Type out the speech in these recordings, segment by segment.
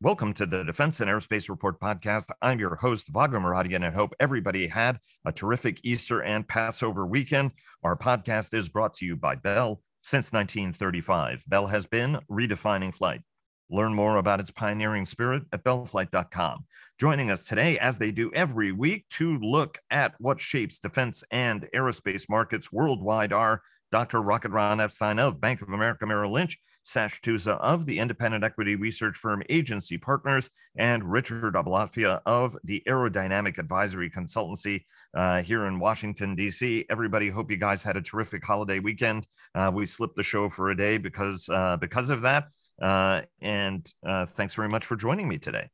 Welcome to the Defense and Aerospace Report podcast. I'm your host, Vago Muradian, and hope everybody had a terrific Easter and Passover weekend. Our podcast is brought to you by Bell since 1935. Bell has been redefining flight. Learn more about its pioneering spirit at bellflight.com. Joining us today, as they do every week, to look at what shapes defense and aerospace markets worldwide are Dr. Rocket Ron Epstein of Bank of America Merrill Lynch, Sash Tusa of the independent equity research firm Agency Partners, and Richard Aboulafia of the Aerodynamic Advisory Consultancy uh, here in Washington, D.C. Everybody, hope you guys had a terrific holiday weekend. Uh, we slipped the show for a day because uh, because of that. Uh, and uh, thanks very much for joining me today.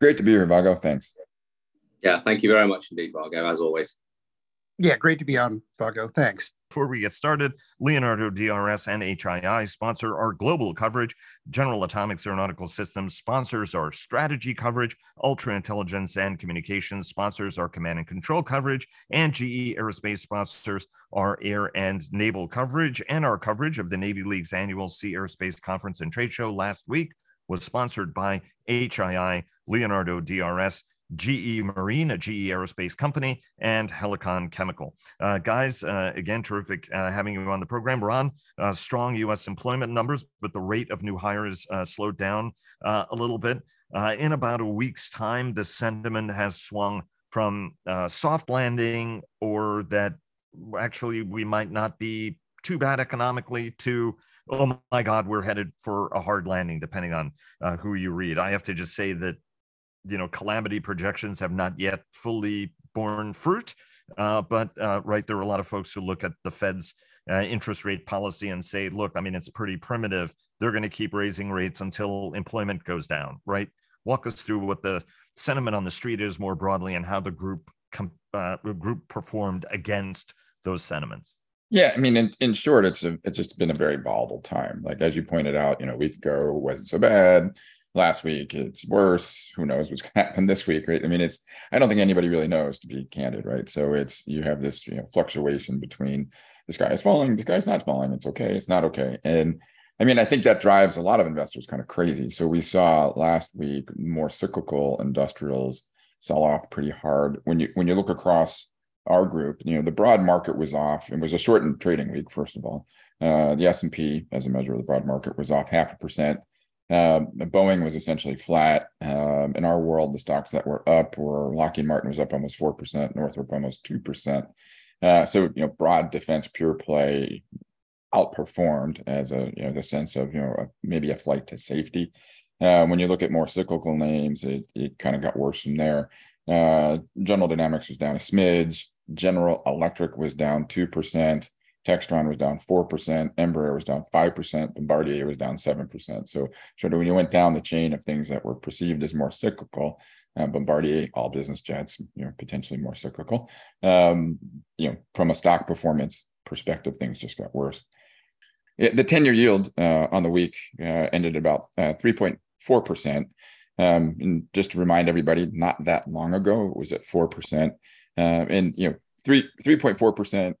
Great to be here, Vago. Thanks. Yeah, thank you very much indeed, Vago, as always. Yeah, great to be on, Vago. Thanks. Before we get started, Leonardo DRS and HII sponsor our global coverage. General Atomics Aeronautical Systems sponsors our strategy coverage. Ultra Intelligence and Communications sponsors our command and control coverage. And GE Aerospace sponsors our air and naval coverage. And our coverage of the Navy League's annual Sea-Air-Space Conference and Trade Show last week was sponsored by HII, Leonardo DRS, GE Marine, a GE aerospace company, and Helicon Chemical. Uh, guys, uh, again, terrific uh, having you on the program. We're on uh, strong U.S. employment numbers, but the rate of new hires uh, slowed down uh, a little bit. in about a week's time, the sentiment has swung from soft landing or that actually we might not be too bad economically to oh my god we're headed for a hard landing depending on who you read i have to just say that you know calamity projections have not yet fully borne fruit uh, but uh, right there are a lot of folks who look at the fed's uh, interest rate policy and say look i mean it's pretty primitive. They're going to keep raising rates until employment goes down right? Walk us through what the sentiment on the street is more broadly and how the group com- uh, group performed against those sentiments. Yeah, I mean, in, in short, it's a, it's just been a very volatile time. Like as you pointed out, you know, a week ago wasn't so bad last week it's worse. Who knows what's going to happen this week right? I mean it's i don't think anybody really knows to be candid right? So it's you have this you know fluctuation between the sky is falling the sky's not falling it's okay it's not okay. And i mean i think that drives a lot of investors kind of crazy. So we saw last week more cyclical industrials sell off pretty hard. When you when you look across our group you know the broad market was off. It was a shortened trading week first of all. Uh, the s&p as a measure of the broad market was off half a percent um, Boeing was essentially flat. Um, in our world, the stocks that were up were Lockheed Martin was up almost four percent, Northrop almost two percent. Uh, so you know, broad defense pure play outperformed as a you know the sense of you know a, maybe a flight to safety. Uh, when you look at more cyclical names, it it kind of got worse from there. Uh, General Dynamics was down a smidge. General Electric was down two percent. Textron was down 4%, Embraer was down 5%, Bombardier was down 7%. So, sort of when you went down the chain of things that were perceived as more cyclical, uh, Bombardier, all business jets, you know, potentially more cyclical. Um, you know, from a stock performance perspective, things just got worse. It, the 10 year yield uh, on the week uh, ended about 3.4%. Uh, um, and just to remind everybody, not that long ago, it was at 4%. Uh, and, you know, three 3.4%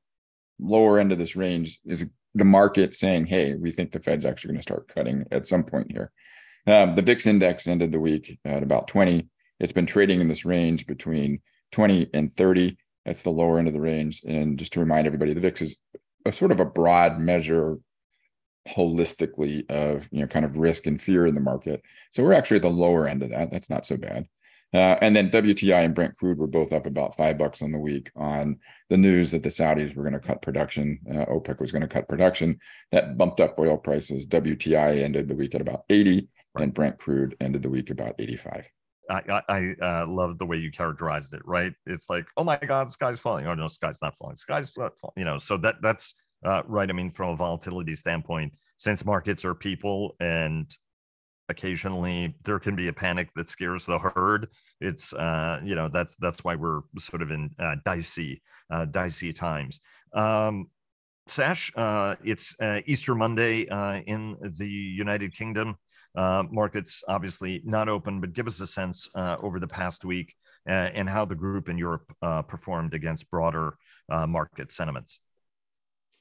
lower end of this range is the market saying, hey, we think the Fed's actually going to start cutting at some point here. Um, the VIX index ended the week at about 20. It's been trading in this range between 20 and 30. That's the lower end of the range. And just to remind everybody, the VIX is a sort of a broad measure holistically of you know kind of risk and fear in the market. So we're actually at the lower end of that. That's not so bad. Uh, and then WTI and Brent crude were both up about five bucks on the week on the news that the Saudis were going to cut production. Uh, OPEC was going to cut production. That bumped up oil prices. WTI ended the week at about 80, right. and Brent crude ended the week about 85. I, I uh, love the way you characterized it. Right? It's like, oh my God, the sky's falling. Oh no, the sky's not falling. The sky's not falling. You know, so that that's uh, right. I mean, from a volatility standpoint, since markets are people and occasionally there can be a panic that scares the herd. It's uh you know that's that's why we're sort of in uh, dicey uh dicey times. Um sash uh it's uh, easter monday uh in the united kingdom. Uh markets obviously not open but give us a sense uh over the past week uh, and how the group in europe uh performed against broader uh market sentiments.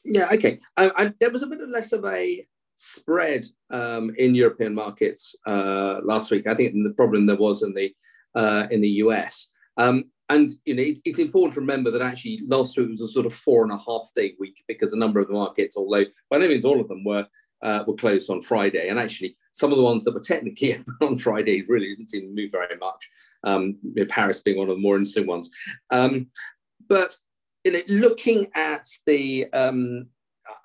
Yeah okay. I, I, there was a bit of less of a spread um, in European markets uh, last week. I think the problem there was in the uh, in the US. Um, and you know, it, it's important to remember that actually last week was a sort of four and a half day week because a number of the markets, although by no means all of them were uh, were closed on Friday, and actually some of the ones that were technically on Friday really didn't seem to move very much. Um, Paris being one of the more interesting ones. Um, but you know, looking at the um,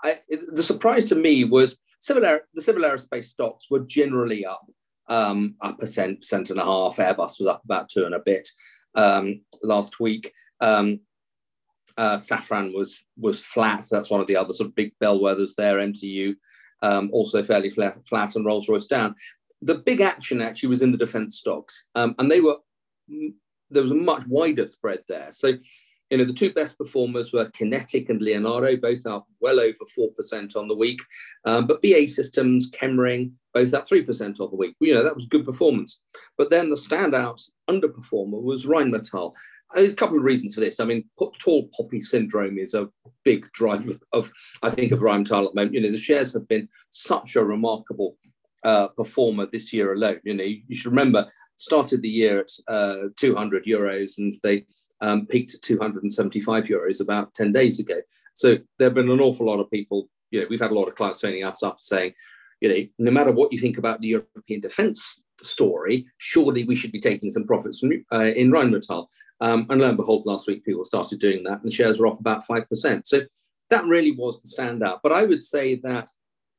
I, the surprise to me was civil air, the civil aerospace stocks were generally up um, a percent, percent and a half. Airbus was up about two and a bit um, last week. Um, uh, Safran was was flat. That's one of the other sort of big bellwethers there. MTU um, also fairly flat, flat, and Rolls Royce down. The big action actually was in the defence stocks, um, and they were there was a much wider spread there. So you know, the two best performers were QinetiQ and Leonardo, both up well over 4% on the week. Um, but BAE Systems, Chemring, both up 3% on the week. You know, that was good performance. But then the standout underperformer was Rheinmetall. There's a couple of reasons for this. I mean, tall poppy syndrome is a big driver of, I think, of Rheinmetall at the moment. You know, the shares have been such a remarkable uh, performer this year alone. You know, you should remember started the year at uh, 200 euros and they um, peaked at 275 euros about 10 days ago. So there have been an awful lot of people, you know, we've had a lot of clients phoning us up saying, you know, no matter what you think about the European defence story, surely we should be taking some profits from, uh, in Rheinmetall. Um, and lo and behold, last week people started doing that and the shares were off about 5%. So that really was the standout. But I would say that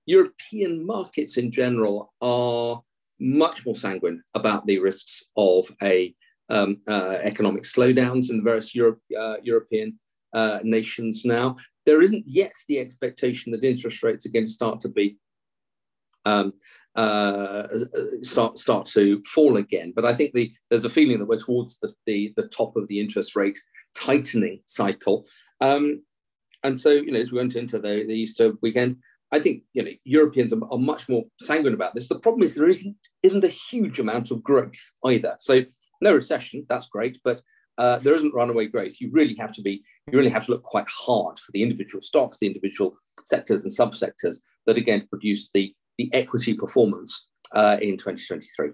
European markets in general are much more sanguine about the risks of a um, uh, economic slowdowns in various Europe, uh, European uh, nations now. There isn't yet the expectation that interest rates are going to start to be um, uh, start start to fall again. But I think the, there's a feeling that we're towards the, the, the top of the interest rate tightening cycle. Um, and so, you know, as we went into the, the Easter weekend, I think you know Europeans are, are, much more sanguine about this. The problem is there isn't isn't a huge amount of growth either. So no recession, that's great, but uh, there isn't runaway growth. You really have to be you really have to look quite hard for the individual stocks, the individual sectors and subsectors that again produce the the equity performance uh, in 2023.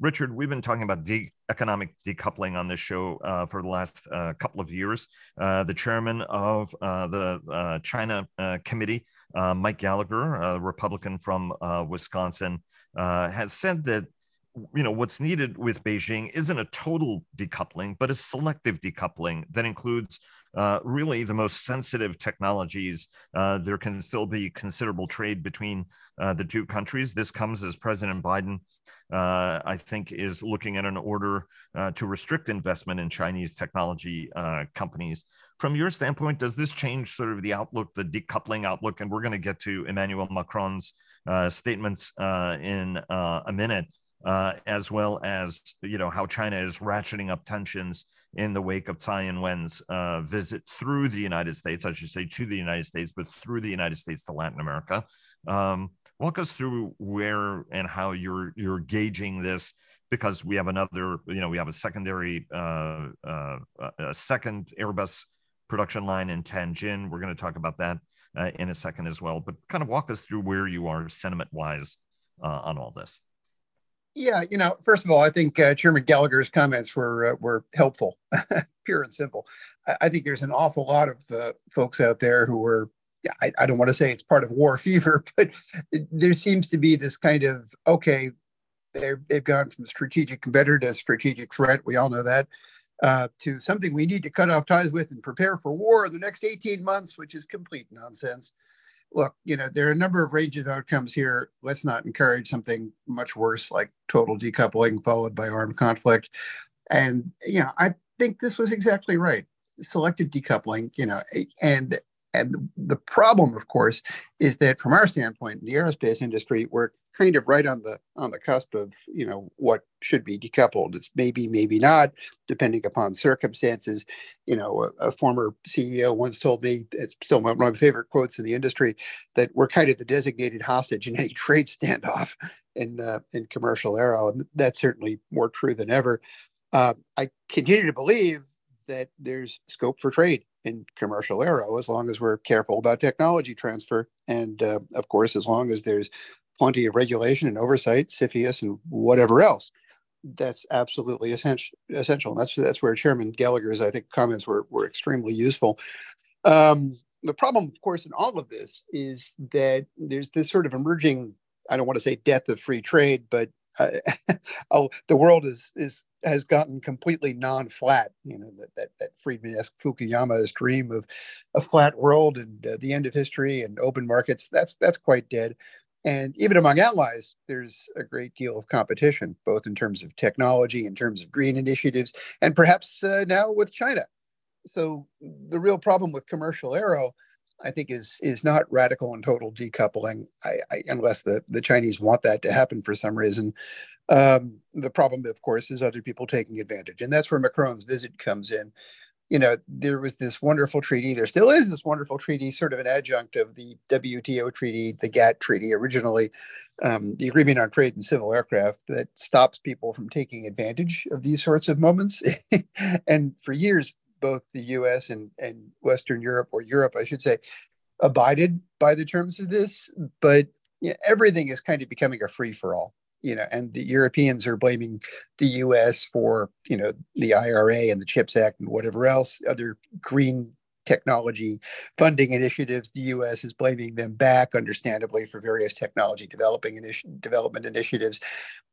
Richard, we've been talking about de- economic decoupling on this show uh, for the last uh, couple of years. Uh, the chairman of uh, the uh, China uh, Committee, Mike Gallagher, a Republican from Wisconsin, has said that you know what's needed with Beijing isn't a total decoupling, but a selective decoupling that includes uh, really the most sensitive technologies. Uh, there can still be considerable trade between uh, the two countries. This comes as President Biden, uh, I think, is looking at an order uh, to restrict investment in Chinese technology uh, companies. From your standpoint, does this change sort of the outlook, the decoupling outlook? And we're going to get to Emmanuel Macron's statements in a minute uh, as well as you know how China is ratcheting up tensions in the wake of Tsai Ing-wen's uh, visit through the United States, I should say to the United States, but through the United States to Latin America. Um, walk us through where and how you're you're gauging this because we have another, you know, we have a secondary, uh, uh a second Airbus production line in Tianjin. We're going to talk about that uh, in a second as well. But kind of walk us through where you are sentiment wise uh, on all this. Yeah, you know, first of all, I think uh, Chairman Gallagher's comments were uh, were helpful, pure and simple. I, I, think there's an awful lot of uh, folks out there who are. I, I don't want to say it's part of war fever, but it, there seems to be this kind of okay, they've gone from strategic competitor to strategic threat. We all know that. Uh, to something we need to cut off ties with and prepare for war in the next 18 months, which is complete nonsense look, you know, there are a number of range of outcomes here. Let's not encourage something much worse like total decoupling followed by armed conflict. And, you know, I think this was exactly right. Selective decoupling, you know, and and the problem, of course, is that from our standpoint, in the aerospace industry, we're kind of right on the on the cusp of you know what should be decoupled. It's maybe, maybe not, depending upon circumstances. You know, a, a former CEO once told me it's still one of my favorite quotes in the industry that we're kind of the designated hostage in any trade standoff in uh, in commercial aero, and that's certainly more true than ever. Uh, I continue to believe that there's scope for trade in commercial aero as long as we're careful about technology transfer. And uh, of course, as long as there's plenty of regulation and oversight, CFIUS and whatever else. That's absolutely essential. Essential. And that's that's where Chairman Gallagher's, I think, comments were were extremely useful. Um, the problem, of course, in all of this is that there's this sort of emerging, I don't want to say death of free trade, but uh, the world is is has gotten completely non-flat. You know that that, that Friedman-esque Fukuyama's dream of a flat world and uh, the end of history and open markets. That's that's quite dead. And even among allies, there's a great deal of competition, both in terms of technology, in terms of green initiatives, and perhaps uh, now with China so the real problem with commercial aero I think is is not radical and total decoupling, I, I, unless the, the Chinese want that to happen for some reason. Um, the problem, of course, is other people taking advantage, and that's where Macron's visit comes in. You know, there was this wonderful treaty. There still is this wonderful treaty, sort of an adjunct of the WTO treaty, the GATT treaty, originally um, the Agreement on Trade and Civil Aircraft, that stops people from taking advantage of these sorts of moments. and for years, both the US and, and Western Europe, or Europe, I should say, abided by the terms of this. But you know, everything is kind of becoming a free for all. You know, and the Europeans are blaming the U.S. for you know the IRA and the Chips Act and whatever else other green technology funding initiatives. The U.S. is blaming them back, understandably, for various technology developing initi- development initiatives.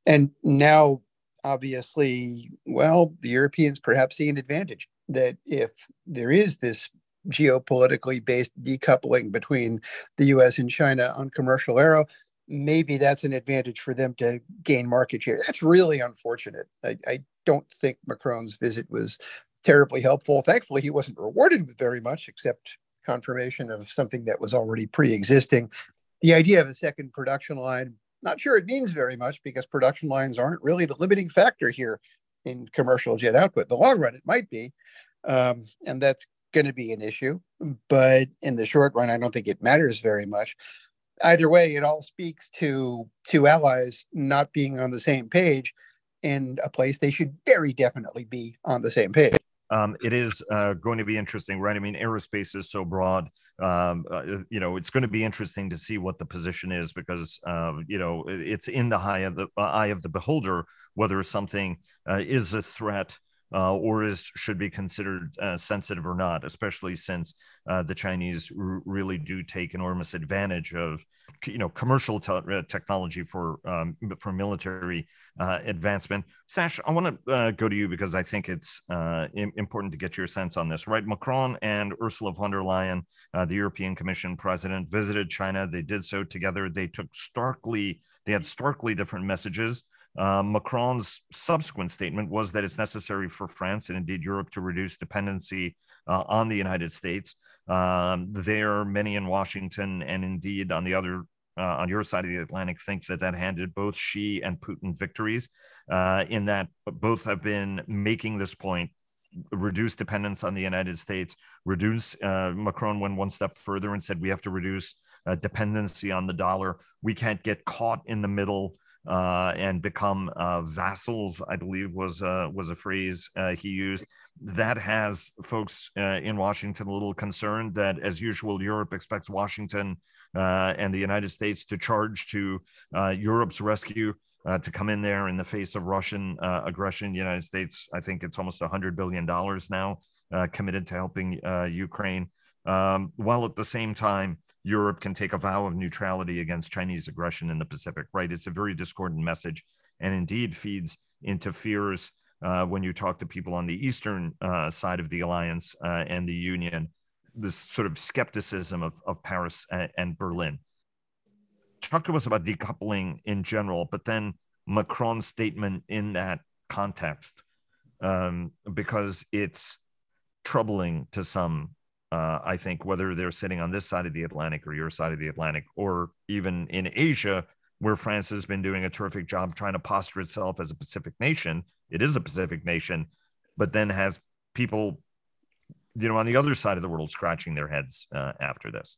And now, obviously, well, the Europeans perhaps see an advantage that if there is this geopolitically based decoupling between the US and China on commercial aero, maybe that's an advantage for them to gain market share. That's really unfortunate. I, I don't think Macron's visit was terribly helpful. Thankfully, he wasn't rewarded with very much except confirmation of something that was already pre existing. The idea of a second production line, not sure it means very much because production lines aren't really the limiting factor here in commercial jet output. In the long run, it might be, um, and that's going to be an issue. But in the short run, I don't think it matters very much. Either way, it all speaks to two allies not being on the same page in a place they should very definitely be on the same page. Um, it is uh, going to be interesting, right? I mean, aerospace is so broad. Um, uh, you know, it's going to be interesting to see what the position is because uh, you know it's in the eye of the uh, eye of the beholder whether something uh, is a threat uh, or is should be considered uh, sensitive or not, especially since uh, the Chinese r- really do take enormous advantage of you know commercial te- uh, technology for um, for military uh, advancement. Sash, I want to uh, go to you because I think it's important to get your sense on this. Right, Macron and Ursula von der Leyen, the European Commission president, visited China. They did so together. They took starkly they had starkly different messages. Uh, Macron's subsequent statement was that it's necessary for France and indeed Europe to reduce dependency uh, on the United States. Um, there, many in Washington and indeed on the other uh, on your side of the Atlantic think that that handed both Xi and Putin victories. Uh, in that both have been making this point reduce dependence on the United States, reduce. Uh, Macron went one step further and said we have to reduce uh, dependency on the dollar. We can't get caught in the middle uh, and become uh, vassals. I believe was uh, was a phrase uh, he used. That has folks uh, in Washington a little concerned that, as usual, Europe expects Washington and the United States to charge to Europe's rescue. to come in there in the face of Russian aggression, the United States, I think it's almost $100 billion now committed to helping Ukraine. Um, while at the same time, Europe can take a vow of neutrality against Chinese aggression in the Pacific, right? It's a very discordant message and indeed feeds into fears uh, when you talk to people on the eastern uh, side of the alliance uh, and the union, this sort of skepticism of, of Paris and, and Berlin. Talk to us about decoupling in general, but then Macron's statement in that context, um, because it's troubling to some uh, I think whether they're sitting on this side of the Atlantic or your side of the Atlantic, or even in Asia, where France has been doing a terrific job trying to posture itself as a Pacific nation. It is a Pacific nation, but then has people, you know, on the other side of the world scratching their heads uh, after this.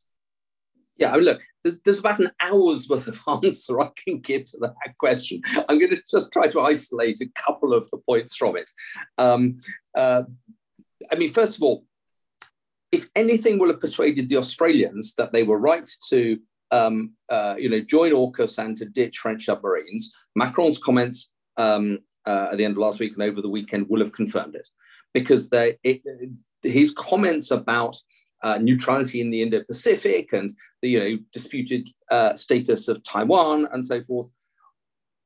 Yeah, I mean, look, there's, there's about an hour's worth of answer I can give to that question. I'm going to just try to isolate a couple of the points from it. Um, uh, I mean, first of all, if anything will have persuaded the Australians that they were right to, um, uh, you know, join AUKUS and to ditch French submarines, Macron's comments um, uh, at the end of last week and over the weekend will have confirmed it, because it, his comments about uh, neutrality in the Indo-Pacific and the you know disputed uh, status of Taiwan and so forth,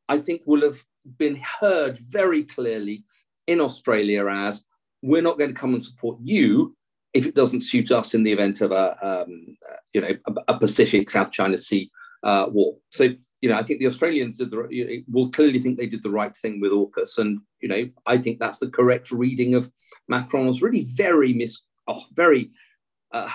I think will have been heard very clearly in Australia as we're not going to come and support you if it doesn't suit us in the event of a um, you know a, a, Pacific South China Sea uh, war. So you know I think the Australians did the, you know, will clearly think they did the right thing with AUKUS, and you know I think that's the correct reading of Macron's really very mis oh, very uh,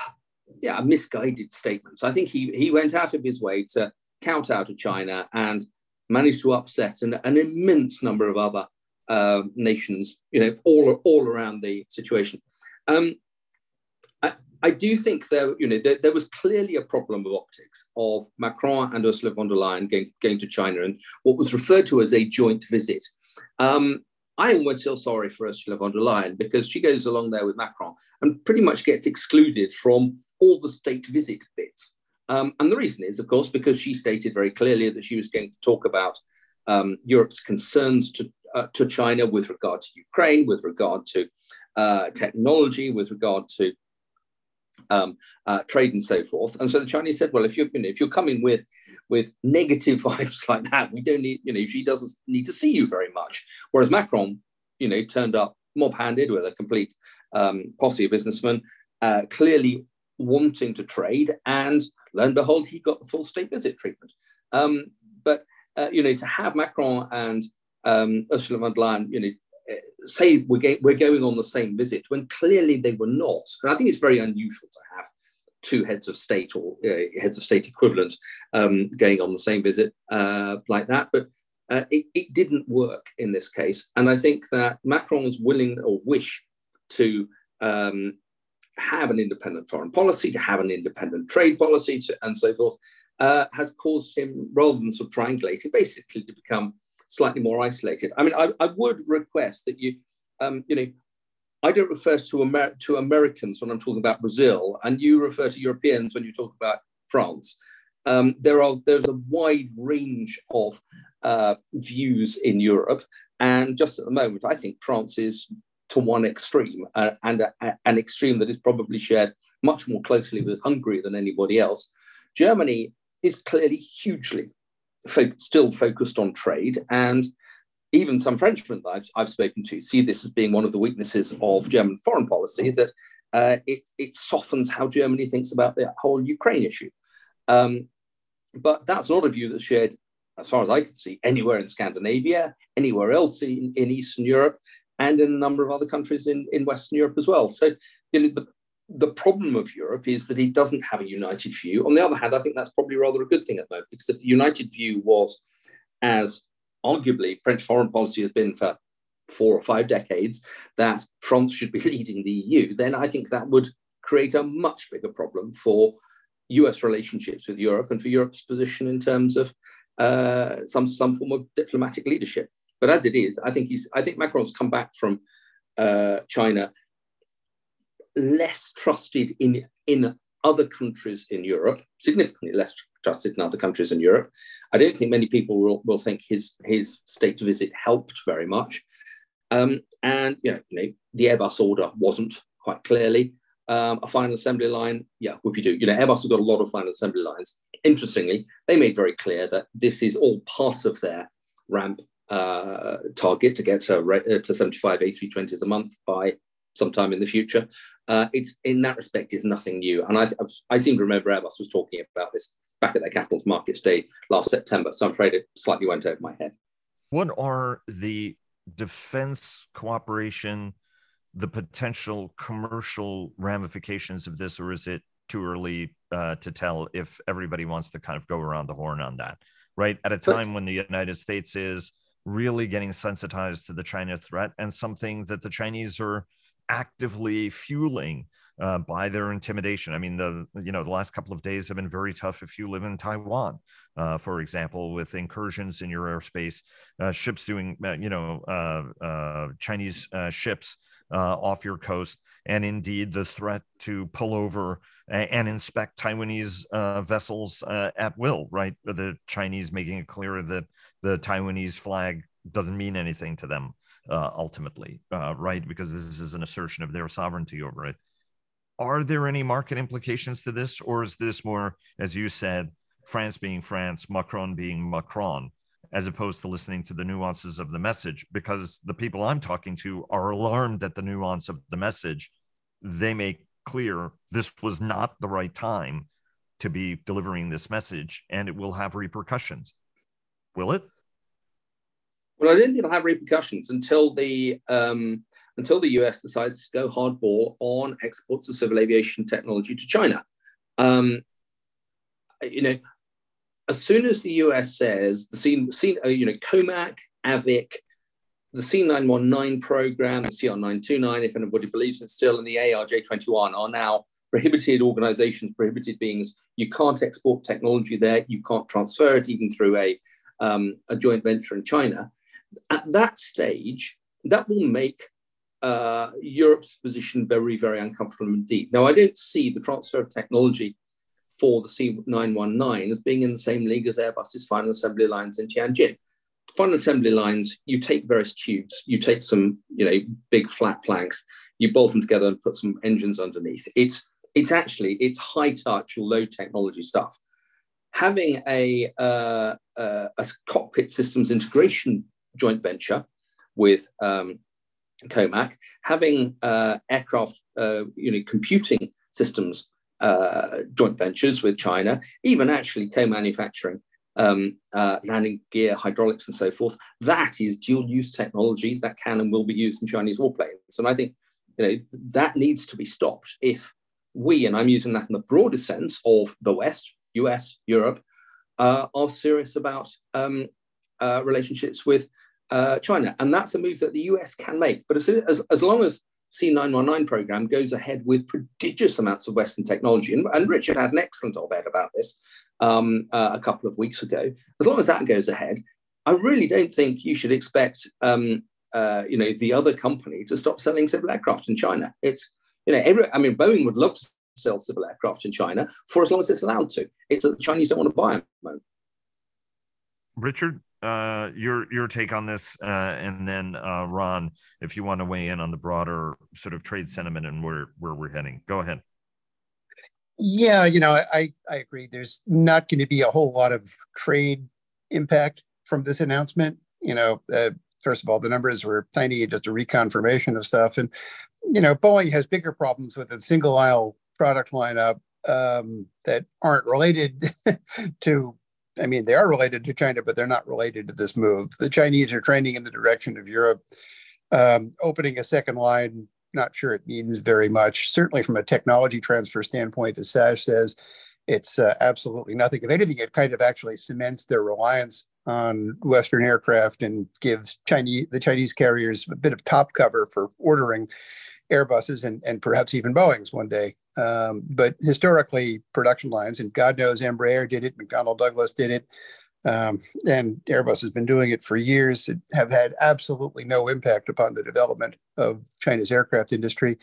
yeah misguided statements. I think he he went out of his way to count out of China and managed to upset an, an immense number of other uh, nations, you know, all all around the situation. Um, I, do think there, you know, there, there, was clearly a problem of optics of Macron and Ursula von der Leyen going, going to China and what was referred to as a joint visit. Um, I almost feel sorry for Ursula von der Leyen because she goes along there with Macron and pretty much gets excluded from all the state visit bits. Um, and the reason is, of course, because she stated very clearly that she was going to talk about um, Europe's concerns to, uh, to China with regard to Ukraine, with regard to uh, technology, with regard to um, uh, trade and so forth. And so the Chinese said, well, if you're, you know, if you're coming with with negative vibes like that, we don't need, you know, she doesn't need to see you very much. Whereas Macron, you know, turned up mob-handed with a complete um, posse of businessmen, uh, clearly wanting to trade, and lo and behold, he got the full state visit treatment. Um, but uh, you know, to have Macron and um, Ursula von der Leyen, you know, say we're, we're going on the same visit when clearly they were not. And I think it's very unusual to have two heads of state or uh, heads of state equivalent um, going on the same visit uh, like that. But uh, it, it, didn't work in this case. And I think that Macron's willing or wish to um, have an independent foreign policy, to have an independent trade policy, to, and so forth, uh, has caused him, rather than sort of triangulating, basically to become slightly more isolated. I mean, I, I would request that you, um, you know, I don't refer to, Amer- to Americans when I'm talking about Brazil, and you refer to Europeans when you talk about France. Um, there are there's a wide range of uh, views in Europe, and just at the moment, I think France is to one extreme, uh, and a, an extreme that is probably shared much more closely with Hungary than anybody else. Germany is clearly hugely fo- still focused on trade. And even some Frenchmen that I've, I've, spoken to see this as being one of the weaknesses of German foreign policy that uh, it, it, softens how Germany thinks about the whole Ukraine issue. Um, but that's not a view that's shared, as far as I can see, anywhere in Scandinavia, anywhere else in, in Eastern Europe, and in a number of other countries in, in Western Europe as well. So you know, the, the problem of Europe is that it doesn't have a united view. On the other hand, I think that's probably rather a good thing at the moment, because if the united view was, as arguably French foreign policy has been for four or five decades, that France should be leading the EU, then I think that would create a much bigger problem for US relationships with Europe and for Europe's position in terms of uh, some, some form of diplomatic leadership. But as it is, I think he's I think Macron's come back from uh, China less trusted in, in other countries in Europe, significantly less trusted in other countries in Europe. I don't think many people will, will think his, his state visit helped very much. Um, and you know, you know, the Airbus order wasn't quite clearly um, a final assembly line. Yeah, if you do, you know, Airbus has got a lot of final assembly lines. Interestingly, they made very clear that this is all part of their ramp uh, target to get to, uh, to 75 A320s a month by sometime in the future. Uh, it's in that respect, it's nothing new. And I, I seem to remember Airbus was talking about this back at their Capital Markets Day last September. So I'm afraid it slightly went over my head. What are the defense cooperation, the potential commercial ramifications of this, or is it too early uh, to tell if everybody wants to kind of go around the horn on that? Right at a time but, when the United States is really getting sensitized to the China threat and something that the Chinese are actively fueling uh, by their intimidation. I mean, the you know the last couple of days have been very tough if you live in Taiwan, uh, for example, with incursions in your airspace, uh, ships doing uh, you know uh, uh, Chinese ships off your coast, and indeed the threat to pull over and inspect Taiwanese vessels at will, right? The Chinese making it clear that the Taiwanese flag doesn't mean anything to them uh, ultimately, uh, right? Because this is an assertion of their sovereignty over it. Are there any market implications to this, or is this more, as you said, France being France, Macron being Macron, as opposed to listening to the nuances of the message? Because the people I'm talking to are alarmed at the nuance of the message. They make clear this was not the right time to be delivering this message, and it will have repercussions. Will it? Well, I don't think it'll have repercussions until the um, until the US decides to go hardball on exports of civil aviation technology to China. Um, you know, as soon as the US says the scene, scene uh, you know, COMAC, AVIC, the C919 program, the CR929, if anybody believes it still, and the ARJ21 are now prohibited organizations, prohibited beings. You can't export technology there. You can't transfer it even through a, um, a joint venture in China. At that stage, that will make uh, Europe's position very, very uncomfortable indeed. Now, I don't see the transfer of technology for the C919 as being in the same league as Airbus's final assembly lines in Tianjin. Final assembly lines, you take various tubes, you take some, you know, big flat planks, you bolt them together and put some engines underneath. It's it's actually it's high touch, low technology stuff. Having a, uh, uh, a cockpit systems integration joint venture with um, COMAC, having uh, aircraft, uh, you know, computing systems uh, joint ventures with China, even actually co-manufacturing um, uh, landing gear, hydraulics, and so forth. That is dual-use technology that can and will be used in Chinese warplanes. And I think you know that needs to be stopped if we, and I'm using that in the broader sense of the West, US, Europe, uh, are serious about um, uh, relationships with uh, China. And that's a move that the US can make. But as, as, as long as C919 program goes ahead with prodigious amounts of Western technology, and, and Richard had an excellent op-ed about this um, uh, a couple of weeks ago. As long as that goes ahead, I really don't think you should expect um, uh, you know the other company to stop selling civil aircraft in China. It's you know every I mean Boeing would love to sell civil aircraft in China for as long as it's allowed to. It's that the Chinese don't want to buy them. Richard, uh, your your take on this, uh, and then uh, Ron, if you want to weigh in on the broader sort of trade sentiment and where where we're heading. Go ahead. Yeah, you know, I I agree. There's not going to be a whole lot of trade impact from this announcement. You know, uh, first of all, the numbers were tiny, just a reconfirmation of stuff, and you know, Boeing has bigger problems with a single aisle product lineup um, that aren't related to I mean, they are related to China, but they're not related to this move. The Chinese are trending in the direction of Europe. Um, opening a second line, not sure it means very much. Certainly, from a technology transfer standpoint, as Sash says, it's uh, absolutely nothing. If anything, it kind of actually cements their reliance on Western aircraft and gives Chinese the Chinese carriers a bit of top cover for ordering Airbuses and, and perhaps even Boeing's one day. Um, but historically, production lines, and God knows Embraer did it, McDonnell Douglas did it, um, and Airbus has been doing it for years, it have had absolutely no impact upon the development of China's aircraft industry.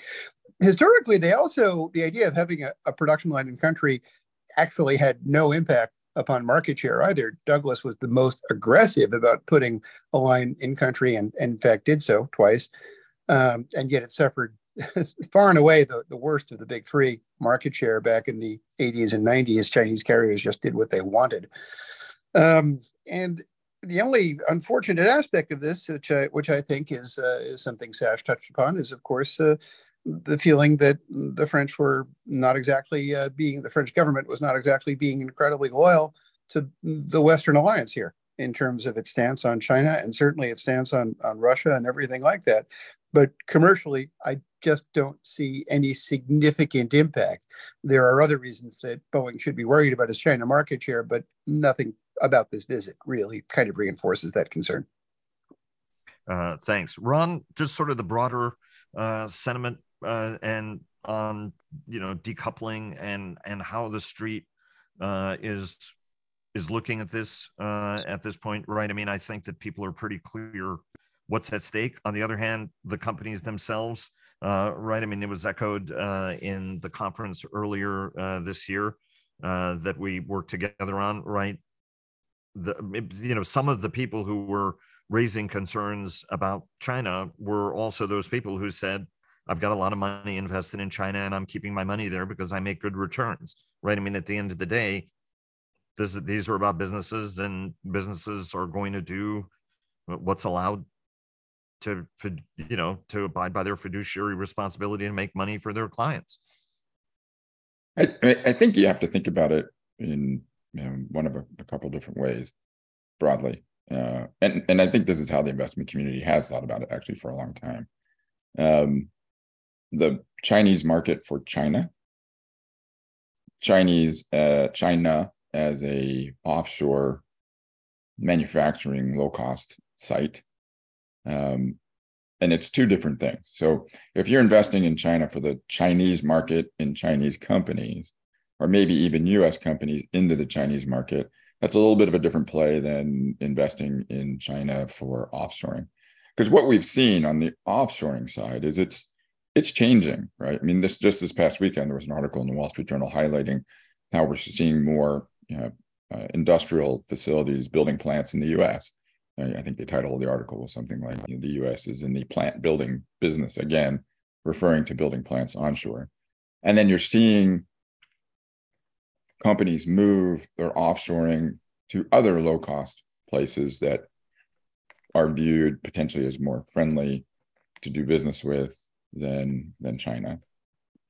Historically, they also, the idea of having a, a production line in country actually had no impact upon market share either. Douglas was the most aggressive about putting a line in country and, and in fact did so twice. Um, and yet it suffered far and away the, the worst of the big three market share back in the 80s and 90s. Chinese carriers just did what they wanted. Um, and the only unfortunate aspect of this, which I, which I think is, uh, is something Sash touched upon, is of course uh, the feeling that the French were not exactly uh, being, the French government was not exactly being incredibly loyal to the Western alliance here in terms of its stance on China and certainly its stance on, on Russia and everything like that. But commercially, I just don't see any significant impact. There are other reasons that Boeing should be worried about its China market share, but nothing about this visit really kind of reinforces that concern. Uh, thanks, Ron. Just sort of the broader uh, sentiment uh, and on you know decoupling and and how the street uh, is is looking at this uh, at this point, right? I mean, I think that people are pretty clear what's at stake. On the other hand, the companies themselves, right? I mean, it was echoed uh, in the conference earlier uh, this year uh, that we worked together on, right? The you know some of the people who were raising concerns about China were also those people who said, I've got a lot of money invested in China and I'm keeping my money there because I make good returns, right? I mean, at the end of the day, this, these are about businesses and businesses are going to do what's allowed to, you know, to abide by their fiduciary responsibility and make money for their clients. I, I think you have to think about it in you know, one of a, a couple different ways broadly. Uh, and and I think this is how the investment community has thought about it actually for a long time. Um, the Chinese market for China, Chinese uh, China as a offshore manufacturing low cost site, um, and it's two different things. So if you're investing in China for the Chinese market in Chinese companies, or maybe even U.S. companies into the Chinese market, that's a little bit of a different play than investing in China for offshoring. Because what we've seen on the offshoring side is it's it's changing, right? I mean, this just this past weekend there was an article in the Wall Street Journal highlighting how we're seeing more you know, uh, industrial facilities building plants in the U.S. I think the title of the article was something like "The U.S. is in the plant building business again," referring to building plants onshore. And then you're seeing companies move their offshoring to other low cost places that are viewed potentially as more friendly to do business with than than China.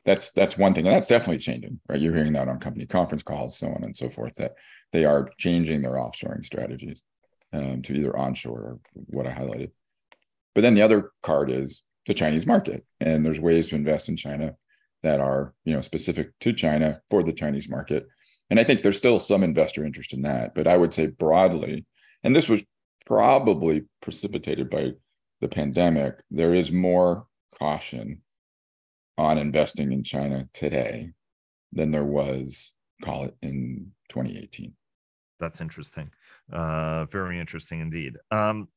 That's that's one thing, and that's definitely changing, right? You're hearing that on company conference calls, so on and so forth, that they are changing their offshoring strategies um, to either onshore or what I highlighted. But then the other card is the Chinese market, and there's ways to invest in China that are you know specific to China for the Chinese market and I think there's still some investor interest in that. But I would say broadly, and this was probably precipitated by the pandemic, there is more caution on investing in China today than there was, call it in 2018. That's interesting. Uh, very interesting indeed. Um,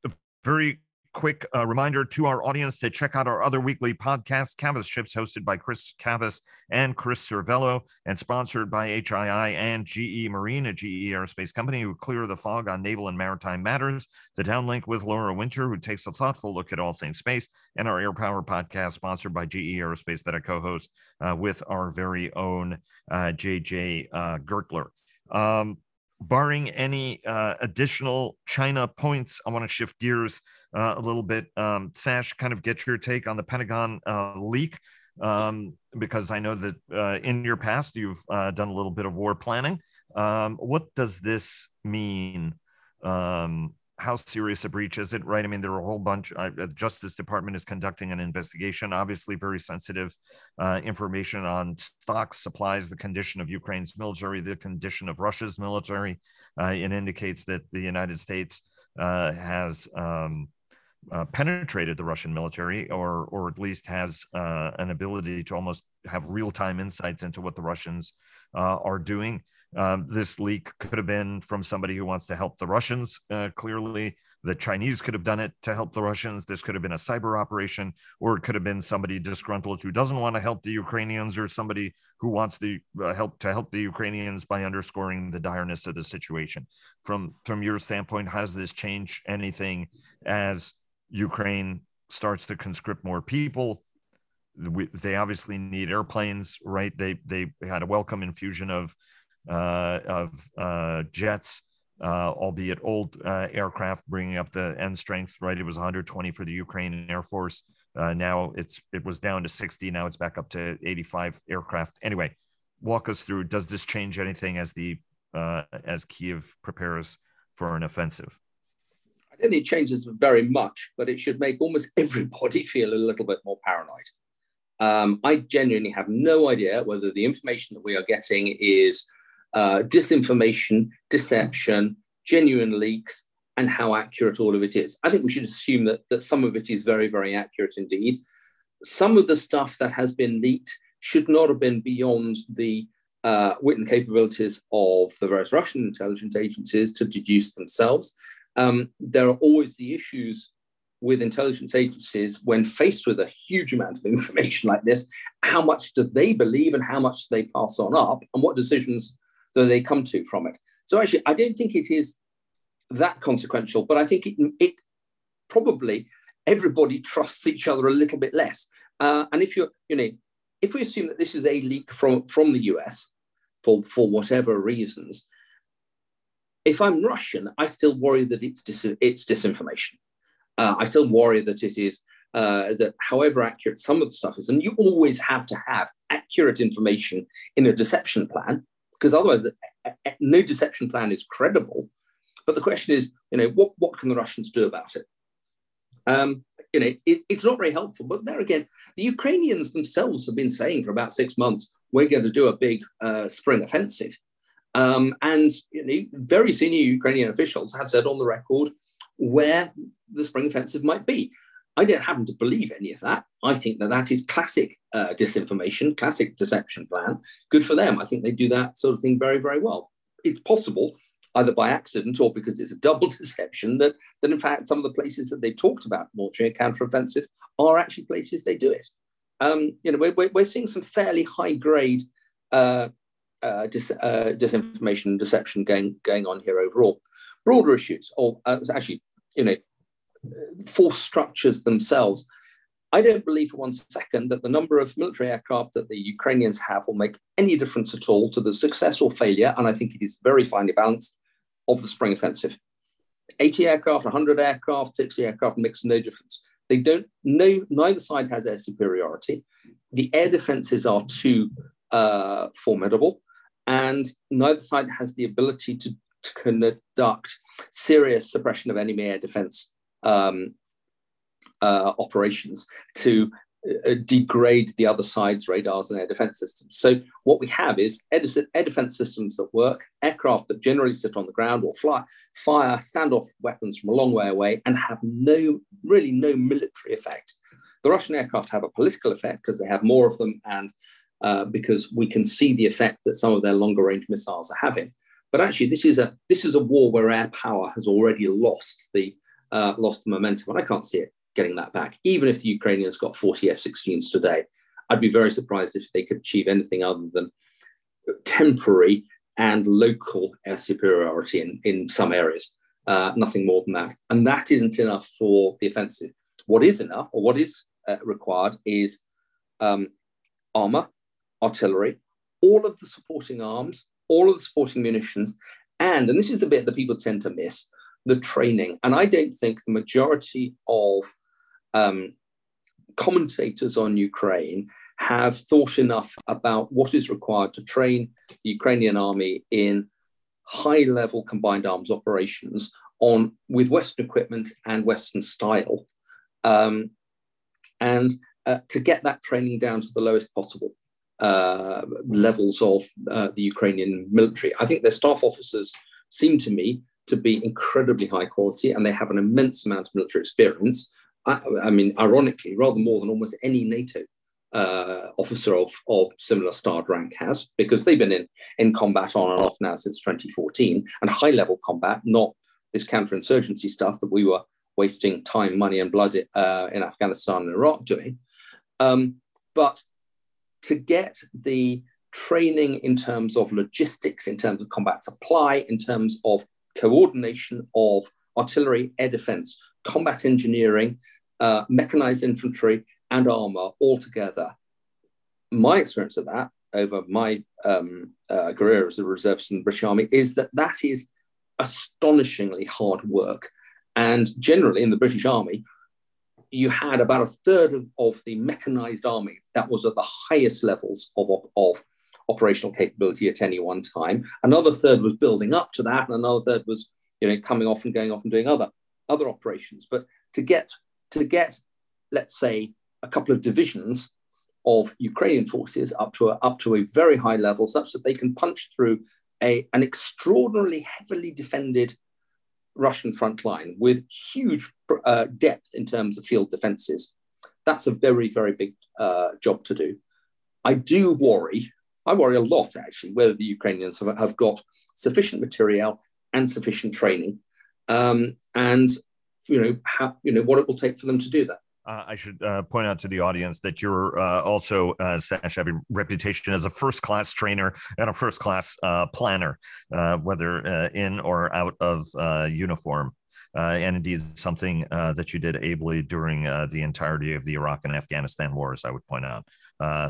very quick uh, reminder to our audience to check out our other weekly podcast, Cavas Ships, hosted by Chris Cavas and Chris Servello, and sponsored by HII and GE Marine, a GE aerospace company who clear the fog on naval and maritime matters. The downlink with Laura Winter, who takes a thoughtful look at all things space, and our Air Power podcast, sponsored by GE Aerospace, that I co-host uh, with our very own uh, JJ uh, Gertler. Um, barring any uh, additional China points, I want to shift gears uh, a little bit. Um, Sash, kind of get your take on the Pentagon uh, leak, um, because I know that uh, in your past you've uh, done a little bit of war planning. Um, what does this mean um, how serious a breach is it right i mean there are a whole bunch uh, the justice department is conducting an investigation obviously very sensitive uh, information on stocks supplies the condition of ukraine's military the condition of russia's military uh, it indicates that the united states uh, has um, uh, penetrated the Russian military, or or at least has uh, an ability to almost have real time insights into what the Russians are doing. Um, this leak could have been from somebody who wants to help the Russians. Uh, clearly, the Chinese could have done it to help the Russians. This could have been a cyber operation, or it could have been somebody disgruntled who doesn't want to help the Ukrainians, or somebody who wants to uh, help to help the Ukrainians by underscoring the direness of the situation. From from your standpoint, how does this change anything as Ukraine starts to conscript more people? We, they obviously need airplanes, right? They they had a welcome infusion of of uh, jets, uh, albeit old aircraft, bringing up the end strength. Right, it was 120 for the Ukrainian Air Force. now it's it was down to 60. Now it's back up to 85 aircraft. Anyway, walk us through. Does this change anything as the as Kiev prepares for an offensive? I don't think it changes very much, but it should make almost everybody feel a little bit more paranoid. Um, I genuinely have no idea whether the information that we are getting is uh, disinformation, deception, genuine leaks, and how accurate all of it is. I think we should assume that, that some of it is very, very accurate indeed. Some of the stuff that has been leaked should not have been beyond the uh, wit and capabilities of the various Russian intelligence agencies to deduce themselves. Um, there are always the issues with intelligence agencies when faced with a huge amount of information like this how much do they believe and how much do they pass on up and what decisions do they come to from it. So actually i don't think it is that consequential but i think it, it probably everybody trusts each other a little bit less. Uh, and if you're you know if we assume that this is a leak from from the us for for whatever reasons if i'm russian i still worry that it's dis- it's disinformation. Uh, I still worry that it is uh, that however accurate some of the stuff is, and you always have to have accurate information in a deception plan, because otherwise the, no deception plan is credible. But the question is, you know, what, what can the Russians do about it? Um, you know, it, it's not very helpful. But there again, the Ukrainians themselves have been saying for about six months, we're going to do a big uh, spring offensive. Um, and you know, very senior Ukrainian officials have said on the record where the spring offensive might be. I don't happen to believe any of that. I think that that is classic uh, disinformation, classic deception plan. Good for them. I think they do that sort of thing very, very well. It's possible, either by accident or because it's a double deception, that, that in fact some of the places that they've talked about launching a counteroffensive are actually places they do it. Um, you know, we're, we're seeing some fairly high grade uh, uh, dis, uh, disinformation and deception going, going on here overall. Broader issues, or uh, actually, you know, force structures themselves. I don't believe for one second that the number of military aircraft that the Ukrainians have will make any difference at all to the success or failure, and I think it is very finely balanced, of the spring offensive. 80 aircraft, 100 aircraft, 60 aircraft makes no difference. They don't, no, neither side has air superiority. The air defenses are too uh, formidable, and neither side has the ability to, to conduct serious suppression of enemy air defense um, uh, operations to uh, degrade the other side's radars and air defense systems. So what we have is air, defense systems that work, aircraft that generally sit on the ground or fly, fire standoff weapons from a long way away and have no, really no military effect. The Russian aircraft have a political effect because they have more of them and uh, because we can see the effect that some of their longer range missiles are having. But actually, this is a this is a war where air power has already lost the uh, lost the momentum. And I can't see it getting that back. Even if the Ukrainians got 40 F 16s today, I'd be very surprised if they could achieve anything other than temporary and local air superiority in, in some areas. Uh, nothing more than that. And that isn't enough for the offensive. What is enough, or what is uh, required, is um, armor, artillery, all of the supporting arms, all of the supporting munitions, and, and this is the bit that people tend to miss, the training. And I don't think the majority of um, commentators on Ukraine have thought enough about what is required to train the Ukrainian army in high level combined arms operations on with Western equipment and Western style, um, and uh, to get that training down to the lowest possible uh, levels of uh, the Ukrainian military. I think their staff officers seem to me to be incredibly high quality and they have an immense amount of military experience. I, I mean, ironically, rather more than almost any NATO uh, officer of, of similar starred rank has, because they've been in, in combat on and off now since 2014 and high level combat, not this counterinsurgency stuff that we were wasting time, money, and blood uh, in Afghanistan and Iraq doing. Um, but to get the training in terms of logistics, in terms of combat supply, in terms of coordination of artillery, air defense, combat engineering, uh, mechanized infantry, and armor all together. My experience of that over my um, uh, career as a reservist in the British Army is that that is astonishingly hard work. And generally in the British Army, you had about a third of, of the mechanized army that was at the highest levels of, of, of operational capability at any one time. Another third was building up to that, and another third was you know coming off and going off and doing other other operations. But to get to get let's say a couple of divisions of Ukrainian forces up to a, up to a very high level, such that they can punch through a, an extraordinarily heavily defended Russian front line with huge uh, depth in terms of field defenses. That's a very, very big uh, job to do. I do worry I worry a lot, actually, whether the Ukrainians have, have got sufficient material and sufficient training. Um, and you know, how, you know, what it will take for them to do that. Uh, I should uh, point out to the audience that you're uh, also, uh, have a reputation as a first class trainer and a first class uh, planner, uh, whether in or out of uniform. and indeed, something that you did ably during the entirety of the Iraq and Afghanistan wars, I would point out.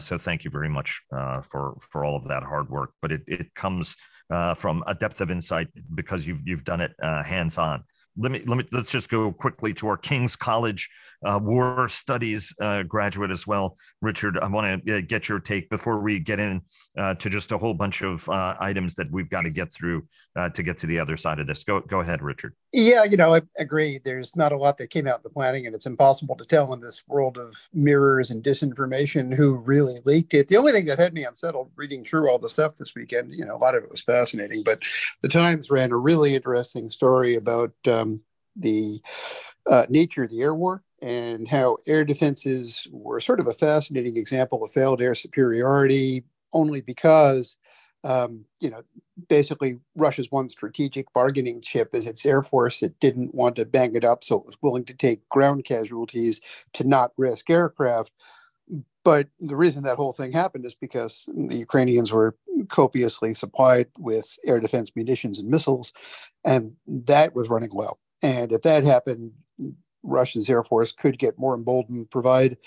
so, thank you very much for for all of that hard work. But it, it comes Uh, from a depth of insight because you've you've done it uh, hands on. Let me let me let's just go quickly to our King's College uh, War Studies uh, graduate as well, Richard. I want to uh, get your take before we get in uh, to just a whole bunch of uh, items that we've got to get through to get to the other side of this. Go go ahead, Richard. Yeah, you know, I agree. There's not a lot that came out in the planning, and it's impossible to tell in this world of mirrors and disinformation who really leaked it. The only thing that had me unsettled reading through all the stuff this weekend, you know, a lot of it was fascinating, but the Times ran a really interesting story about um, the uh, nature of the air war and how air defenses were sort of a fascinating example of failed air superiority only because um, you know, basically Russia's one strategic bargaining chip is its air force. It didn't want to bang it up, so it was willing to take ground casualties to not risk aircraft. But the reason that whole thing happened is because the Ukrainians were copiously supplied with air defense munitions and missiles, and that was running low. And if that happened, Russia's air force could get more emboldened, provide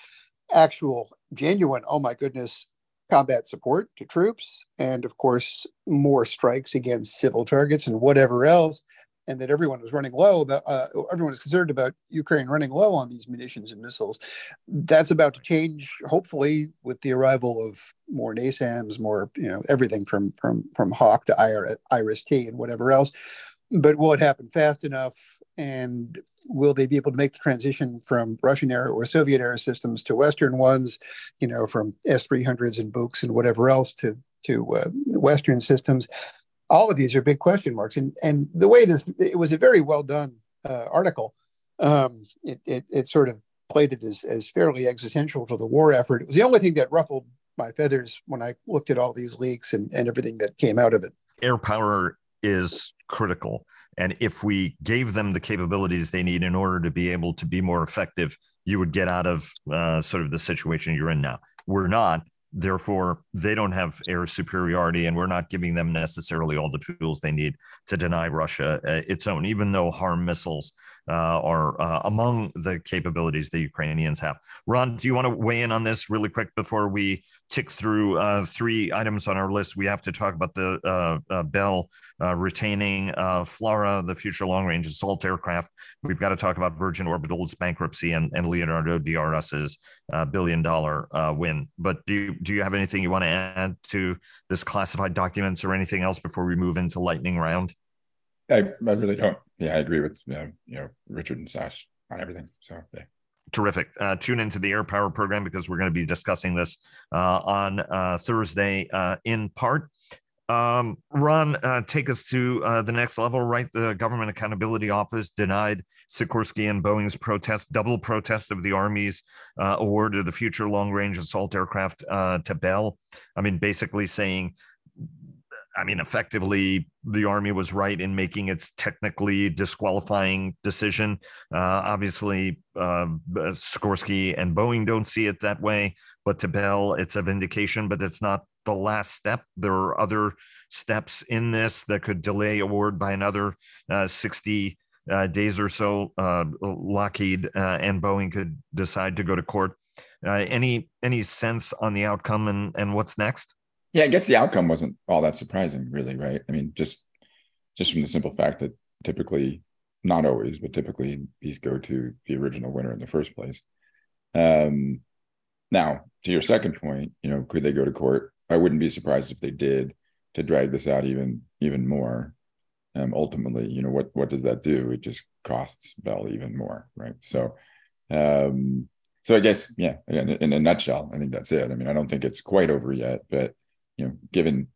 actual, genuine, oh my goodness, combat support to troops, and of course, more strikes against civil targets and whatever else. And that everyone was running low about, uh, everyone was concerned about Ukraine running low on these munitions and missiles. That's about to change, hopefully, with the arrival of more NASAMS, more, you know, everything from from from Hawk to Iris T and whatever else. But will it happen fast enough? And will they be able to make the transition from Russian era or Soviet era systems to Western ones, you know, from S300s and Buks and whatever else to to uh, Western systems? All of these are big question marks, and and the way that it was a very well done uh, article. Um, it, it, it sort of played it as, as fairly existential to the war effort. It was the only thing that ruffled my feathers when I looked at all these leaks and, and everything that came out of it. Air power is critical. And if we gave them the capabilities they need in order to be able to be more effective, you would get out of uh, sort of the situation you're in now. We're not. Therefore, they don't have air superiority, and we're not giving them necessarily all the tools they need to deny Russia uh, its own, even though harm missiles uh, are uh, among the capabilities the Ukrainians have. Ron, do you want to weigh in on this really quick before we tick through uh, three items on our list? We have to talk about the uh, uh, Bell uh, retaining FLRAA, the future long range assault aircraft. We've got to talk about Virgin Orbital's bankruptcy and, and Leonardo DRS's billion dollar win. But do you, do you have anything you want to add to this classified documents or anything else before we move into lightning round? I, I really don't. Yeah, I agree with you know, Richard and Sash on everything. So yeah. Terrific. Uh, tune into the Air Power program because we're going to be discussing this uh, on uh, Thursday uh, in part. Um, Ron, uh, take us to uh, the next level, right? The Government Accountability Office denied Sikorsky and Boeing's protest, double protest of the Army's award of the Future Long Range Assault Aircraft to Bell. I mean, basically saying I mean, effectively, the Army was right in making its technically disqualifying decision. Uh, obviously, uh, Sikorsky and Boeing don't see it that way, but to Bell, it's a vindication, but it's not the last step. There are other steps in this that could delay award by another uh, 60 uh, days or so. Uh, Lockheed uh, and Boeing could decide to go to court. any any sense on the outcome and, and what's next? Yeah, I guess the outcome wasn't all that surprising, really, right? I mean, just just from the simple fact that typically, not always, but typically these go to the original winner in the first place. Um, now, to your second point, you know, could they go to court? I wouldn't be surprised if they did to drag this out even even more. Um, ultimately, you know, what what does that do? It just costs Bell even more, right? So, um, so I guess, yeah, again, in a nutshell, I think that's it. I mean, I don't think it's quite over yet, but you know, given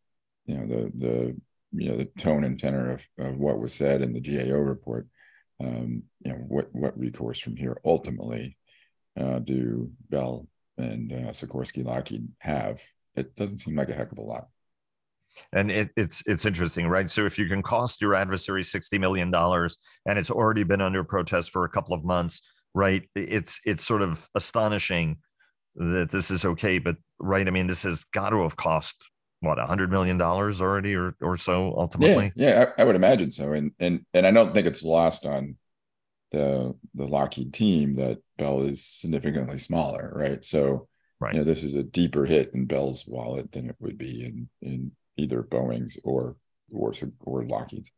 you know the the you know the tone and tenor of, of what was said in the GAO report, um, you know what what recourse from here ultimately uh, do Bell and uh, Sikorsky Lockheed have? It doesn't seem like a heck of a lot. And it, it's it's interesting, right? So if you can cost your adversary sixty million dollars, and it's already been under protest for a couple of months, right? It's it's sort of astonishing that this is okay, but right? I mean, this has got to have cost what a hundred million dollars already, or or so ultimately. Yeah, yeah, I, I would imagine so, and and and I don't think it's lost on the the Lockheed team that Bell is significantly smaller, right? So, right. you know, this is a deeper hit in Bell's wallet than it would be in in either Boeing's or or or Lockheed's.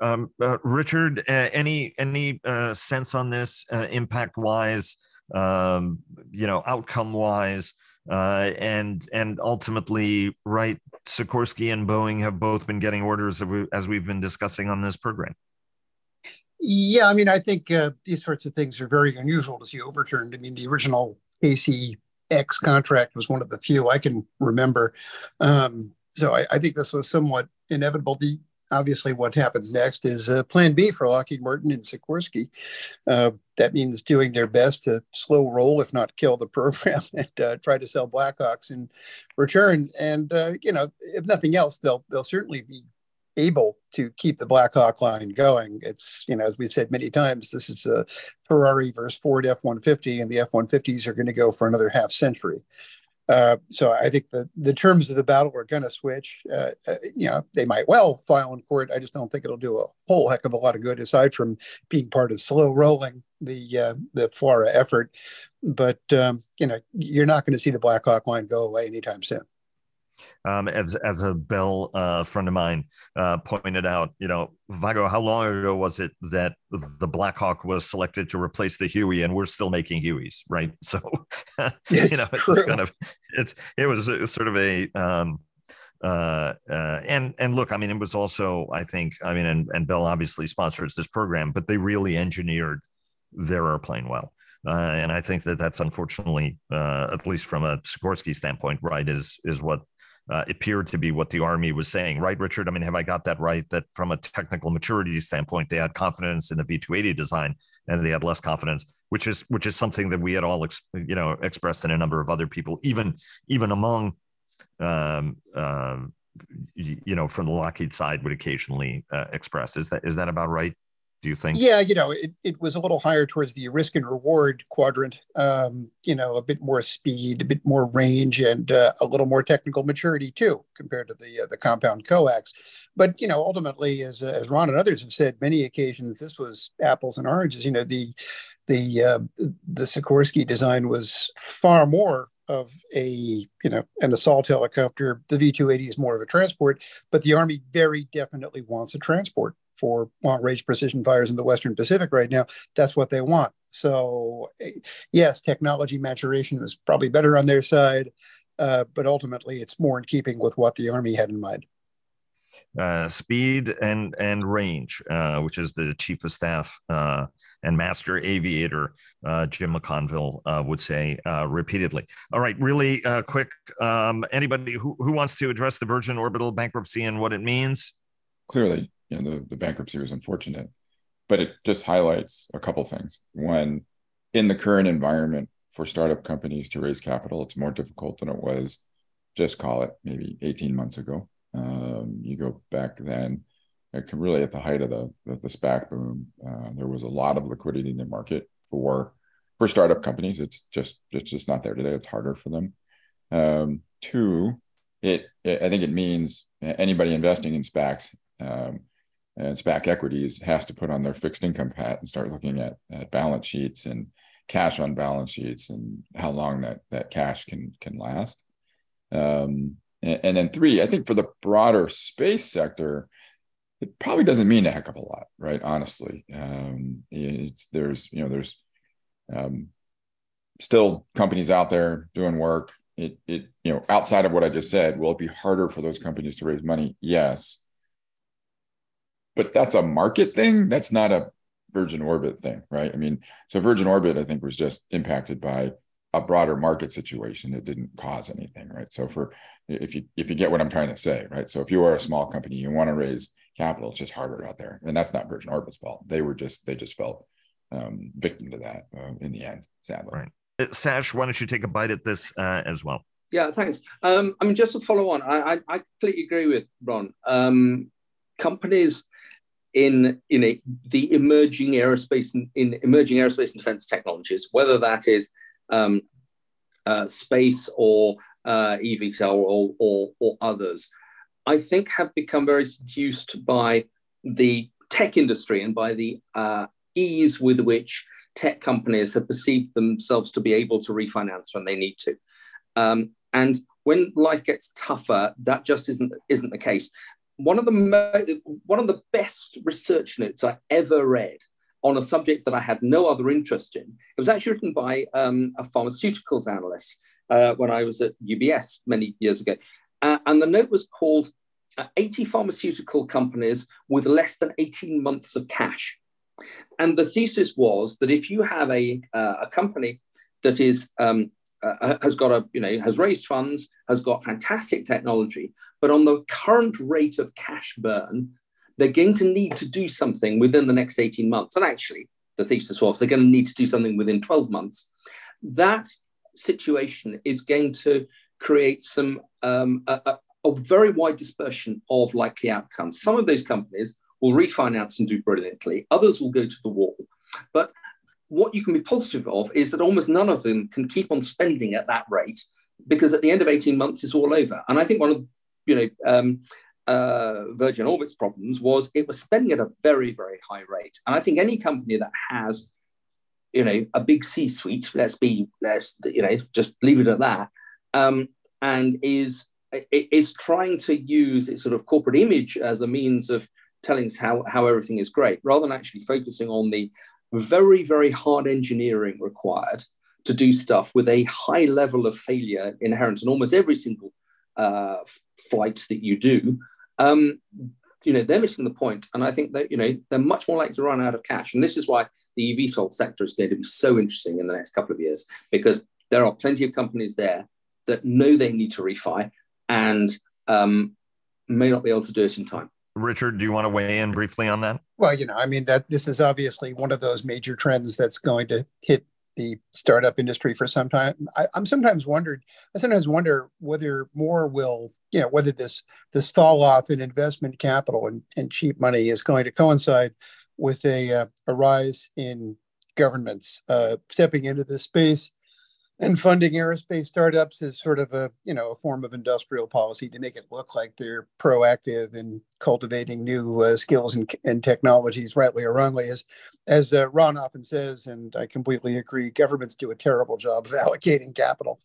Um, uh, Richard, uh, any any uh, sense on this uh, impact wise? Um, you know, outcome wise, uh, and and ultimately, right? Sikorsky and Boeing have both been getting orders as we've been discussing on this program. Yeah, I mean, I think uh, these sorts of things are very unusual to see overturned. I mean, the original KC-X contract was one of the few I can remember. Um, so I, I, think this was somewhat inevitable. The obviously what happens next is uh, Plan B for Lockheed Martin and Sikorsky. Uh, that means doing their best to slow roll, if not kill the program, and uh, try to sell Blackhawks in return. And uh, you know, if nothing else, they'll they'll certainly be able to keep the Black Hawk line going. It's, you know, as we've said many times, this is a Ferrari versus Ford F 150, and the F 150s are going to go for another half century. Uh, so I think the, the terms of the battle are going to switch. Uh, uh, you know, they might well file in court. I just don't think it'll do a whole heck of a lot of good, aside from being part of slow rolling the uh, the FLRAA effort. But um, you know, you're not going to see the Black Hawk line go away anytime soon um, as as a Bell uh, friend of mine uh, pointed out, you know, Vago, how long ago was it that the Blackhawk was selected to replace the Huey, and we're still making Hueys, right? So, you know, it's kind of it's it was, it was sort of a um, uh, uh, and and look, I mean, it was also, I think, I mean, and, and Bell obviously sponsors this program, but they really engineered their airplane well. Uh, and I think that that's unfortunately, uh, at least from a Sikorsky standpoint, right, is is what uh, appeared to be what the army was saying, right, Richard? I mean, have I got that right? That from a technical maturity standpoint, they had confidence in the V280 design, and they had less confidence, which is which is something that we had all, ex- you know, expressed in a number of other people, even even among, um, um, you know, from the Lockheed side, would occasionally uh, express. Is that is that about right? Do you think? Yeah, you know, it, it was a little higher towards the risk and reward quadrant. Um, you know, a bit more speed, a bit more range, and uh, a little more technical maturity too, compared to the uh, the compound coax. But you know, ultimately, as as Ron and others have said many occasions, this was apples and oranges. You know, the the uh, the Sikorsky design was far more of a you know an assault helicopter. The V280 is more of a transport, but the Army very definitely wants a transport for long range precision fires in the Western Pacific right now. That's what they want. So, yes, technology maturation is probably better on their side, uh, but ultimately it's more in keeping with what the Army had in mind. Uh, speed and and range, uh, which is the chief of staff uh, and master aviator uh, Jim McConville uh, would say uh, repeatedly. All right, really uh, quick. Um, anybody who, who wants to address the Virgin Orbital bankruptcy and what it means? Clearly, you know the, the bankruptcy was unfortunate but it just highlights a couple things. One in the current environment for startup companies to raise capital it's more difficult than it was just call it maybe 18 months ago. Um, you go back then it can really at the height of the the, the SPAC boom uh, there was a lot of liquidity in the market for for startup companies. It's just it's just not there today. It's harder for them. Um, two it, it, i think it means anybody investing in SPACs um, and SPAC equities has to put on their fixed income hat and start looking at, at balance sheets and cash on balance sheets and how long that that cash can can last. Um, and, and, then three, I think for the broader space sector, it probably doesn't mean a heck of a lot, right? Honestly, um, there's you know there's um, still companies out there doing work. It it you know outside of what I just said, will it be harder for those companies to raise money? Yes but that's a market thing. That's not a Virgin Orbit thing, right? I mean, so Virgin Orbit, I think, was just impacted by a broader market situation. It didn't cause anything, right? So for if you if you get what I'm trying to say, right? So if you are a small company, you want to raise capital, it's just harder out there, and that's not Virgin Orbit's fault. They were just they just felt um, victim to that uh, in the end, sadly. Right. Uh, Sash, why don't you take a bite at this uh, as well? Yeah, thanks. Um, I mean, just to follow on, I, I, I completely agree with Ron. Um, companies in the emerging aerospace and in emerging aerospace and defense technologies, whether that is um, uh, space or uh, eVTOL or, or, or others, I think have become very seduced by the tech industry and by the uh, ease with which tech companies have perceived themselves to be able to refinance when they need to. Um, and when life gets tougher, that just isn't isn't the case. One of the one of the best research notes I ever read on a subject that I had no other interest in. It was actually written by um, a pharmaceuticals analyst uh, when I was at UBS many years ago, uh, and the note was called uh, 80 pharmaceutical companies with less than 18 months of cash. And the thesis was that if you have a, uh, a company that is um, uh, has got a you know has raised funds, has got fantastic technology, but on the current rate of cash burn, they're going to need to do something within the next 18 months. And actually, the thesis was they're going to need to do something within 12 months. That situation is going to create some um, a, a very wide dispersion of likely outcomes. Some of those companies will refinance and do brilliantly, others will go to the wall. But what you can be positive of is that almost none of them can keep on spending at that rate because at the end of 18 months it's all over. And I think one of you know um, uh, Virgin Orbit's problems was it was spending at a very, very high rate. And I think any company that has you know a big C-suite, let's be let's you know just leave it at that, um, and is is trying to use its sort of corporate image as a means of telling us how, how everything is great, rather than actually focusing on the very, very hard engineering required to do stuff with a high level of failure inherent in almost every single uh, flight that you do. Um, you know, they're missing the point. And I think that, you know, they're much more likely to run out of cash. And this is why the EV eVTOL sector is going to be so interesting in the next couple of years, because there are plenty of companies there that know they need to refi and um, may not be able to do it in time. Richard, do you want to weigh in briefly on that? Well, you know, I mean that this is obviously one of those major trends that's going to hit the startup industry for some time. I, am sometimes wondered. I sometimes wonder whether more will, you know, whether this this fall off in investment capital and, and cheap money is going to coincide with a uh, a rise in governments uh, stepping into this space and funding aerospace startups is sort of a you know a form of industrial policy to make it look like they're proactive in cultivating new uh, skills and, and technologies rightly or wrongly. As as uh, ron often says and i completely agree governments do a terrible job of allocating capital.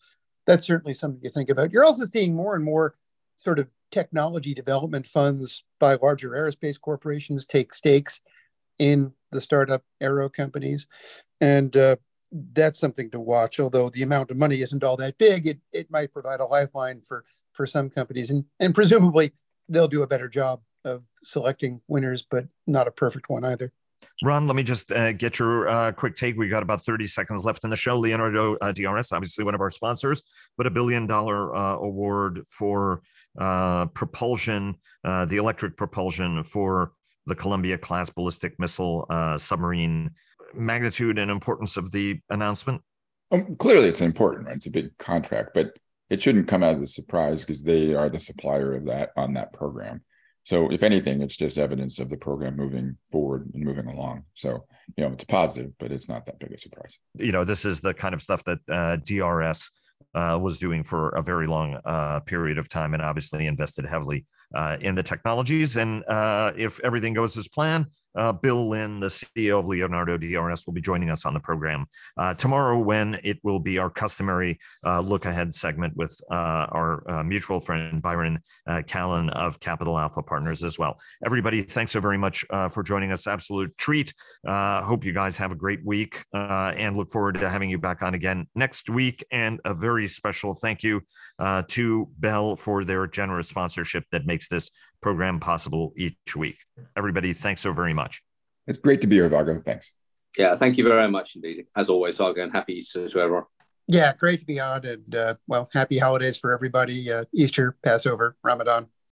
That's certainly something to think about. You're also seeing more and more sort of technology development funds by larger aerospace corporations take stakes in the startup aero companies. And uh, that's something to watch. Although the amount of money isn't all that big, it, it might provide a lifeline for for some companies, and and presumably they'll do a better job of selecting winners, but not a perfect one either. Ron, let me just uh, get your uh, quick take. We got about 30 seconds left in the show. Leonardo uh, DRS, obviously one of our sponsors, but a billion dollar uh, award for uh, propulsion, uh, the electric propulsion for the Columbia class ballistic missile submarine magnitude and importance of the announcement? Um, clearly, it's important. Right? It's a big contract, but it shouldn't come as a surprise because they are the supplier of that on that program. So, if anything, it's just evidence of the program moving forward and moving along. So, you know, it's positive, but it's not that big a surprise. You know, this is the kind of stuff that uh, DRS uh, was doing for a very long uh, period of time and obviously invested heavily uh, in the technologies. And uh, if everything goes as planned, uh, Bill Lynn, the CEO of Leonardo DRS, will be joining us on the program uh, tomorrow when it will be our customary uh, look ahead segment with uh, our uh, mutual friend Byron uh, Callan of Capital Alpha Partners as well. Everybody, thanks so very much for joining us. Absolute treat. hope you guys have a great week and look forward to having you back on again next week. And a very special thank you to Bell for their generous sponsorship that makes this program possible each week. Everybody, thanks so very much. It's great to be here, Vago. Thanks. Yeah, thank you very much indeed. As always, Vago, and happy Easter to everyone. Yeah, great to be on, and uh, well, happy holidays for everybody. Uh, Easter, Passover, Ramadan.